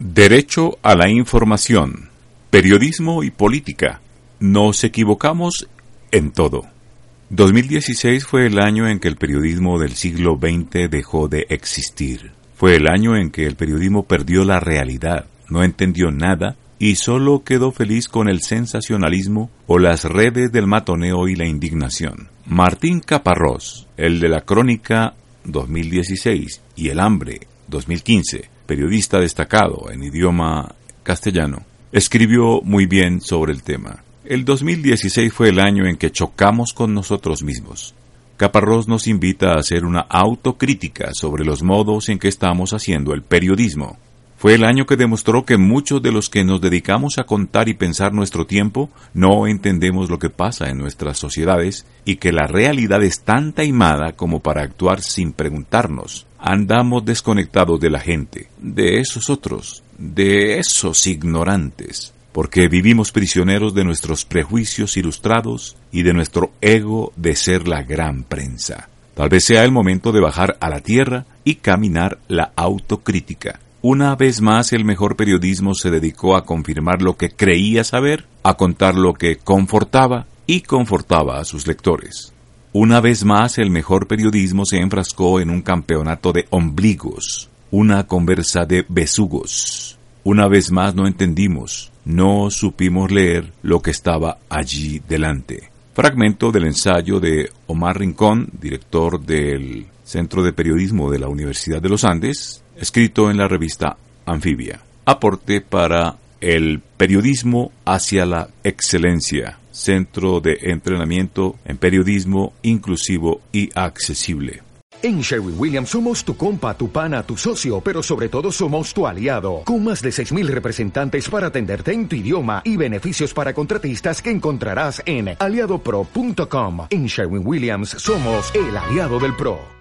Derecho a la información, periodismo y política. Nos equivocamos en todo. 2016 fue el año en que el periodismo del siglo XX dejó de existir. Fue el año en que el periodismo perdió la realidad, no entendió nada y solo quedó feliz con el sensacionalismo o las redes del matoneo y la indignación. Martín Caparrós, el de la crónica 2016 y El hambre 2015, periodista destacado en idioma castellano, escribió muy bien sobre el tema. El 2016 fue el año en que chocamos con nosotros mismos. Caparrós nos invita a hacer una autocrítica sobre los modos en que estamos haciendo el periodismo. Fue el año que demostró que muchos de los que nos dedicamos a contar y pensar nuestro tiempo no entendemos lo que pasa en nuestras sociedades y que la realidad es tan taimada como para actuar sin preguntarnos. Andamos desconectados de la gente, de esos otros, de esos ignorantes porque vivimos prisioneros de nuestros prejuicios ilustrados y de nuestro ego de ser la gran prensa. Tal vez sea el momento de bajar a la tierra y caminar la autocrítica. Una vez más el mejor periodismo se dedicó a confirmar lo que creía saber, a contar lo que confortaba y confortaba a sus lectores. Una vez más el mejor periodismo se enfrascó en un campeonato de ombligos, una conversa de besugos. Una vez más no entendimos, no supimos leer lo que estaba allí delante. Fragmento del ensayo de Omar Rincón, director del Centro de Periodismo de la Universidad de los Andes, escrito en la revista Anfibia. Aporte para el periodismo hacia la excelencia, centro de entrenamiento en periodismo inclusivo y accesible. En Sherwin Williams somos tu compa, tu pana, tu socio, pero sobre todo somos tu aliado, con más de 6.000 representantes para atenderte en tu idioma y beneficios para contratistas que encontrarás en aliadopro.com. En Sherwin Williams somos el aliado del PRO.